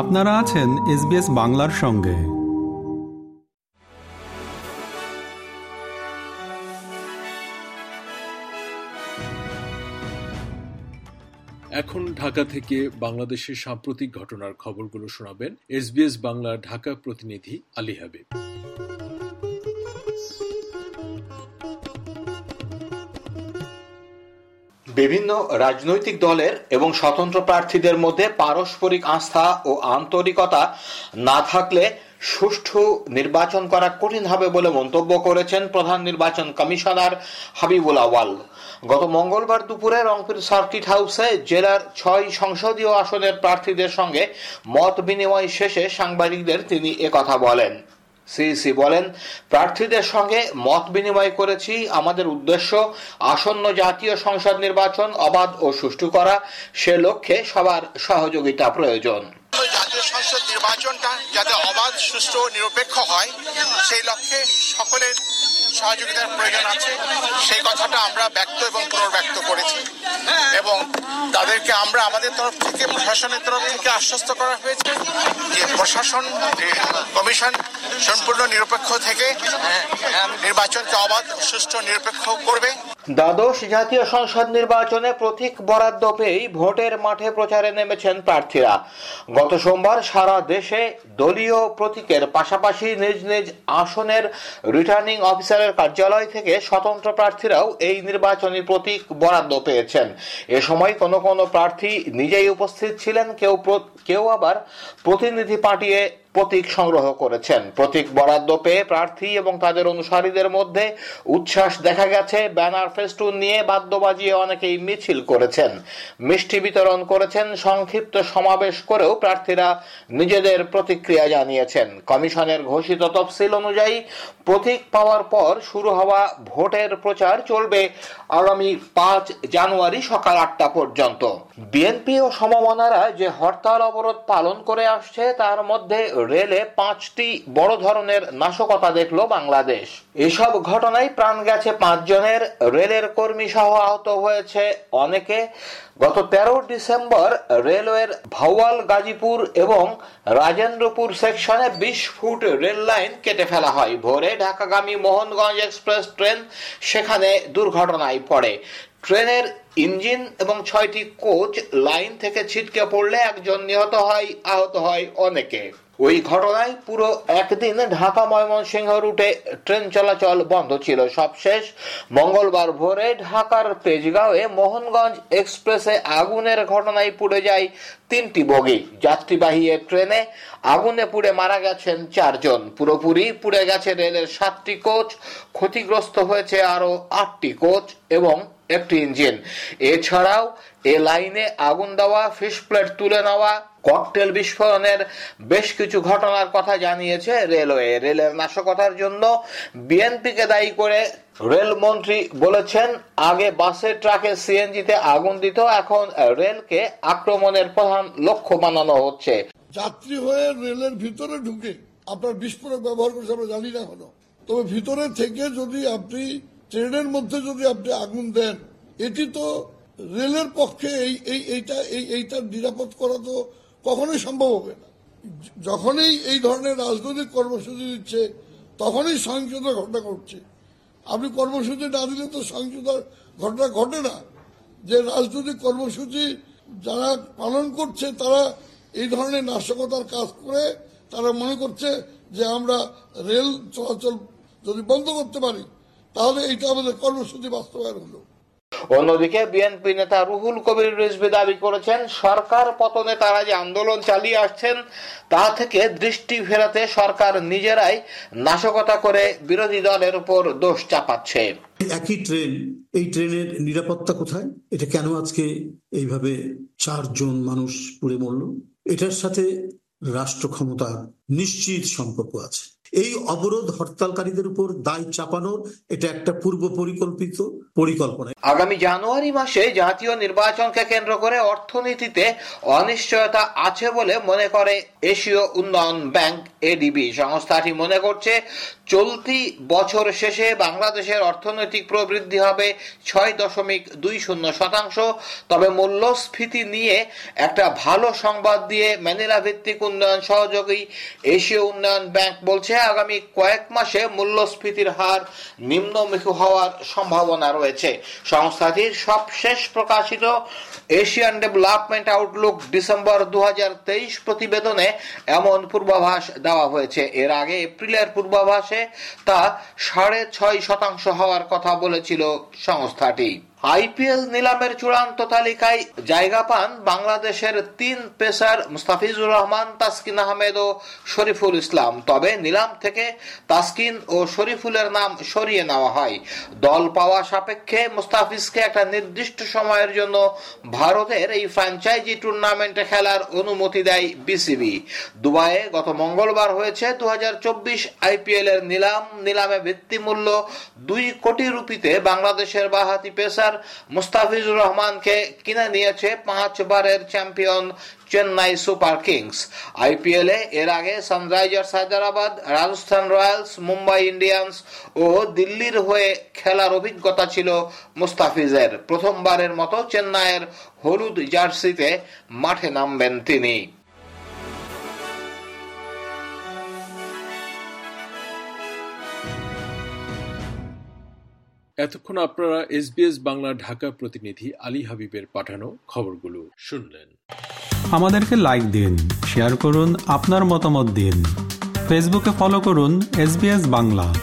আপনারা আছেন এসবিএস বাংলার সঙ্গে। এখন ঢাকা থেকে বাংলাদেশের সাম্প্রতিক ঘটনার খবরগুলো শোনাবেন এসবিএস বাংলার ঢাকা প্রতিনিধি আলী হাবিব। বিভিন্ন রাজনৈতিক দলের এবং স্বতন্ত্র প্রার্থীদের মধ্যে পারস্পরিক আস্থা ও আন্তরিকতা না থাকলে সুষ্ঠু নির্বাচন করা কঠিন হবে বলে মন্তব্য করেছেন প্রধান নির্বাচন কমিশনার হাবিবুল আওয়াল গত মঙ্গলবার দুপুরে রংপুর সার্কিট হাউসে জেলার ছয় সংসদীয় আসনের প্রার্থীদের সঙ্গে মত বিনিময় শেষে সাংবাদিকদের তিনি একথা বলেন। সিইসি বলেন, প্রার্থীদের সঙ্গে মত বিনিময় করেছি, আমাদের উদ্দেশ্য আসন্ন জাতীয় সংসদ নির্বাচন অবাধ ও সুষ্ঠু করা, সে লক্ষ্যে সবার সহযোগিতা প্রয়োজন। জাতীয় সংসদ নির্বাচনটা যাতে অবাধ, সুষ্ঠু নিরপেক্ষ হয়, সেই লক্ষ্যে সকলের সহযোগিতার প্রয়োজন আছে। সেই কথাটা আমরা ব্যক্ত এবং পুনর্ব্যক্ত করেছি। এবং তাদেরকে আমরা আমাদের তরফ থেকে, প্রশাসনের তরফ থেকে আশ্বস্ত করা হয়েছে যে প্রশাসন কমিশন সম্পূর্ণ নিরপেক্ষ থেকে নির্বাচনকে অবাধ, সুষ্ঠু, নিরপেক্ষ করবে। দ্বাদশ জাতীয় সংসদ নির্বাচনে প্রতীক বরাদ্দ পেয়েই ভোটের মাঠে প্রচারে নেমেছেন প্রার্থীরা। গত সোমবার সারা দেশে দলীয় প্রতীকের পাশাপাশি নিজ নিজ আসনের রিটার্নিং অফিসারের কার্যালয় থেকে স্বতন্ত্র প্রার্থীরাও এই নির্বাচনী প্রতীক বরাদ্দ পেয়েছেন এ সময় কোন কোন প্রার্থী নিজেই উপস্থিত ছিলেন কেউ কেউ আবার প্রতিনিধি পাঠিয়ে প্রতীক সংগ্রহ করেছেন। প্রতীক বরাদ্দ পেয়ে প্রার্থী এবং তাদের অনুসারীদের মধ্যে উচ্ছ্বাস দেখা গেছে। ব্যানার ফেস্টুন নিয়ে বাদ্য বাজিয়ে অনেকেই মিছিল করেছেন। মিষ্টি বিতরণ করেছেন, সংক্ষিপ্ত সমাবেশ করেও প্রার্থীরা নিজেদের প্রতিক্রিয়া জানিয়েছেন। কমিশনের ঘোষিত তফসিল অনুযায়ী প্রতীক পাওয়ার পর শুরু হওয়া ভোটের প্রচার চলবে আগামী পাঁচ জানুয়ারি সকাল আটটা পর্যন্ত। বিএনপি ও সমমনারা যে হরতাল অবরোধ পালন করে আসছে, তার মধ্যে রেলে পাঁচটি বড় ধরনের নাশকতা দেখল বাংলাদেশ। এসব ঘটনায় প্রাণ গেছে পাঁচজনের। রেলের কর্মী সহ আহত হয়েছে অনেকে। গত তেরো ডিসেম্বর রেলওয়ের ভাওয়াল গাজীপুর এবং রাজেন্দ্রপুর সেকশনে বিশ ফুট রেল লাইন কেটে ফেলা হয়। ভোরে ঢাকাগামী মোহনগঞ্জ এক্সপ্রেস ট্রেন সেখানে দুর্ঘটনায় পড়ে। ট্রেনের ইঞ্জিন এবং ছয়টি কোচ লাইন থেকে ছিটকে পড়লে একজন নিহত হয়, আহত হয় অনেকে। ওই ঘটনায় পুরো একদিন ঢাকা ময়মনসিংহ রুটে ট্রেন চলাচল বন্ধ ছিল। সবশেষ মঙ্গলবার ভোরে ঢাকার তেজগাঁওয়ে মোহনগঞ্জ এক্সপ্রেসে আগুনের ঘটনায় পুড়ে যায় তিনটি বগি। যাত্রীবাহী ট্রেনে আগুনে পুড়ে মারা গেছেন চারজন। পুরোপুরি পুড়ে গেছে রেলের সাতটি কোচ, ক্ষতিগ্রস্ত হয়েছে আরও আটটি কোচ এবং একটি ইঞ্জিন। এছাড়াও এ লাইনে আগুন দেওয়া ফিশ প্লেট তুলে নেওয়া ককটেল বিস্ফোরণের বেশ কিছু ঘটনার কথা জানিয়েছে রেলওয়ে। রেলের নাশকতার জন্য বিএনপিকে দায়ী করে রেলমন্ত্রী বলেছেন, আগে বাসের ট্রাকে সিএনজিতে আগুন দিত, এখন রেলকে আক্রমণের প্রধান লক্ষ্য বানানো হচ্ছে। যাত্রী হয়ে রেলের ভিতরে ঢুকে আপনার বিস্ফোরক ব্যবহার করছে, আমরা জানি না হলো তবে ভিতরে থেকে যদি আপনি ট্রেনের মধ্যে যদি আপনি আগুন দেন, এটি তো রেলের পক্ষে এই এই, এইটা, এই এইটার নিরাপদ করা তো কখনোই সম্ভব হবে না। যখনই এই ধরনের রাজনৈতিক কর্মসূচি দিচ্ছে, তখনই সহিংসতার ঘটনা ঘটছে। আপনি কর্মসূচি না দিলে তো সহিংসতার ঘটনা ঘটে না। যে রাজনৈতিক কর্মসূচি যারা পালন করছে, তারা এই ধরনের নাশকতার কাজ করে, তারা মনে করছে যে আমরা রেল চলাচল যদি বন্ধ করতে পারি তাহলে এইটা আমাদের কর্মসূচি বাস্তবায়ন হলো। অন্যদিকে বিএনপি নেতা রুহুল কবির রিজভি দাবি করেছেন সরকার পতনে তারা যে আন্দোলন চালিয়ে আসছেন তা থেকে দৃষ্টি ফেরাতে সরকার নিজেরাই নাশকতা করে বিরোধী দলের উপর দোষ চাপাচ্ছে। একই ট্রেন এই ট্রেনের নিরাপত্তা কোথায়? এটা কেন আজকে এইভাবে চারজন মানুষ পুড়ে মরল? এটার সাথে রাষ্ট্র ক্ষমতা নিশ্চিত সম্পর্ক আছে। এই অবরোধ হরতালকারীদের উপর দায় চাপানোর এটা একটা পূর্ব পরিকল্পিত পরিকল্পনা আগামী জানুয়ারি মাসে জাতীয় নির্বাচনকে কেন্দ্র করে অর্থনীতিতে অনিশ্চয়তা আছে বলে মনে করে এশীয় উন্নয়ন ব্যাংক এডিবি সংস্থাটি মনে করছে, চলতি বছর শেষে বাংলাদেশের অর্থনৈতিক প্রবৃদ্ধি হবে ছয় দশমিক দুই শূন্য শতাংশ। তবে মূল্যস্ফীতি নিয়ে একটা ভালো সংবাদ দিয়ে ম্যানিলা ভিত্তিক উন্নয়ন সহযোগী এশীয় উন্নয়ন ব্যাংক বলছে, আগামী কয়েক মাসে মূল্যস্ফীতির হার নিম্নমুখী হওয়ার সম্ভাবনা রয়েছে। সংস্থাটির সবশেষ প্রকাশিত এশিয়ান ডেভেলপমেন্ট আউটলুক ডিসেম্বর দু হাজার তেইশ প্রতিবেদনে এমন পূর্বাভাস দেওয়া হয়েছে। এর আগে এপ্রিলের পূর্বাভাসে তা সাড়ে ছয় শতাংশ হওয়ার কথা বলেছিল সংস্থাটি। আইপিএল নিলামের চূড়ান্ত তালিকায় জায়গা পান বাংলাদেশের তিন পেসার মুস্তাফিজুর রহমান, তাসকিন আহমেদ ও শরীফুল ইসলাম। তবে নিলাম থেকে তাসকিন ও শরীফুলের নাম সরিয়ে নেওয়া হয়। দল পাওয়া সাপেক্ষে মুস্তাফিজকে একটা নির্দিষ্ট সময়ের জন্য ভারতের এই ফ্র্যাঞ্চাইজি টুর্নামেন্টে খেলার অনুমতি দেয় বিসিবি। দুবাইয়ে গত মঙ্গলবার হয়েছে দু হাজার চব্বিশ আইপিএল এর নিলাম। নিলামে ভিত্তিমূল্য দুই কোটি রুপিতে বাংলাদেশের বাহাতি পেসার মুস্তাফিজুর রহমানকে কিনে নিয়েছে পাঁচবারের চ্যাম্পিয়ন চেন্নাই সুপার কিংস। আইপিএলে এর আগে Sunrisers Hyderabad, Rajasthan Royals, Mumbai Indians ও দিল্লির হয়ে খেলার অভিজ্ঞতা ছিল মুস্তাফিজের। প্রথমবারের মতো চেন্নাইয়ের হলুদ জার্সিতে মাঠে নামবেন তিনি। এতক্ষণ আপনারা এসবিএস বাংলা ঢাকা প্রতিনিধি আলী হাবিবের পাঠানো খবরগুলো শুনলেন। আমাদেরকে লাইক দিন শেয়ার করুন, আপনার মতামত দিন। ফেসবুকে ফলো করুন এস বাংলা।